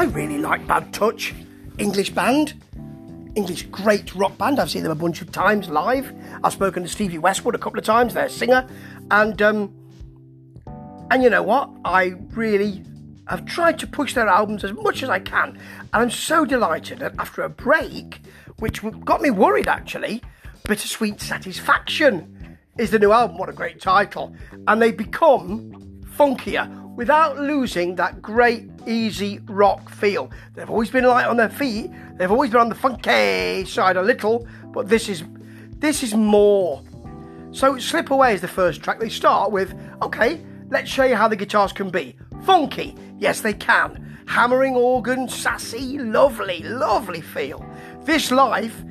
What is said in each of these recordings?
I really like Bad Touch, English band. English great rock band. I've seen them a bunch of times live. I've spoken to Stevie Westwood a couple of times, their singer, and um, and you know what? I really have tried to push their albums as much as I can, and I'm so delighted that after a break, which got me worried actually, Bittersweet Satisfaction is the new album. What a great title! And they become funkier without losing that great easy rock feel. They've always been light on their feet. They've always been on the funky side a little, but this is this is more. So Slip Away is the first track. They start with, okay, let's show you how the guitars can be. Funky, yes they can. Hammering organ, sassy, lovely, lovely feel. This life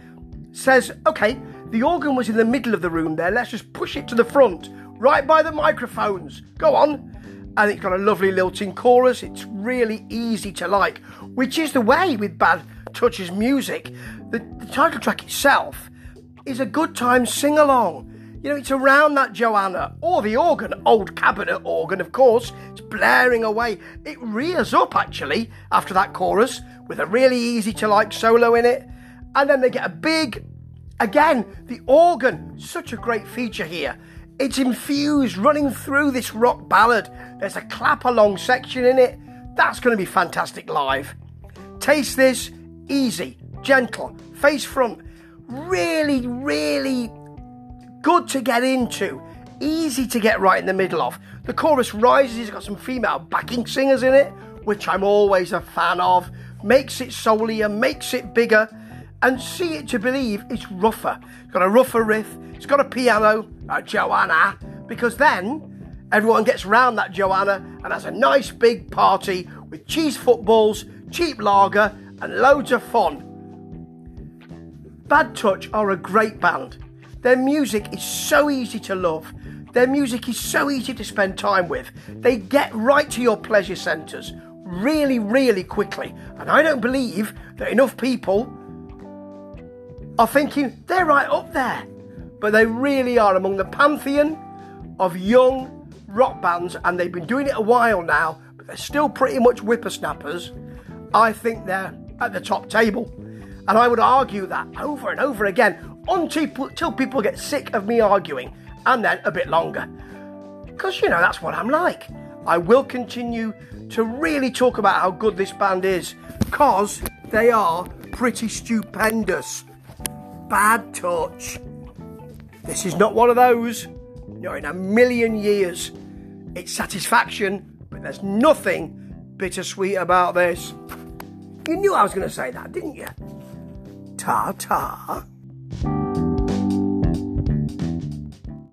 says, okay, the organ was in the middle of the room there, let's just push it to the front, right by the microphones. Go on and it's got a lovely lilting chorus. It's really easy to like, which is the way with Bad Touches music. The, the title track itself is a good time sing along. You know, it's around that Joanna or the organ, old cabinet organ, of course. It's blaring away. It rears up actually after that chorus with a really easy to like solo in it. And then they get a big, again, the organ, such a great feature here. It's infused running through this rock ballad. There's a clap along section in it. That's going to be fantastic live. Taste this easy, gentle, face front. Really, really good to get into. Easy to get right in the middle of. The chorus rises, it's got some female backing singers in it, which I'm always a fan of. Makes it soulier, makes it bigger and see it to believe it's rougher. It's got a rougher riff, it's got a piano, a Joanna, because then everyone gets round that Joanna and has a nice big party with cheese footballs, cheap lager, and loads of fun. Bad Touch are a great band. Their music is so easy to love. Their music is so easy to spend time with. They get right to your pleasure centres really, really quickly. And I don't believe that enough people are thinking they're right up there. But they really are among the pantheon of young rock bands, and they've been doing it a while now, but they're still pretty much whippersnappers. I think they're at the top table. And I would argue that over and over again until people get sick of me arguing, and then a bit longer. Because, you know, that's what I'm like. I will continue to really talk about how good this band is, because they are pretty stupendous bad touch. This is not one of those. Not in a million years. It's satisfaction, but there's nothing bittersweet about this. You knew I was going to say that, didn't you? Ta ta.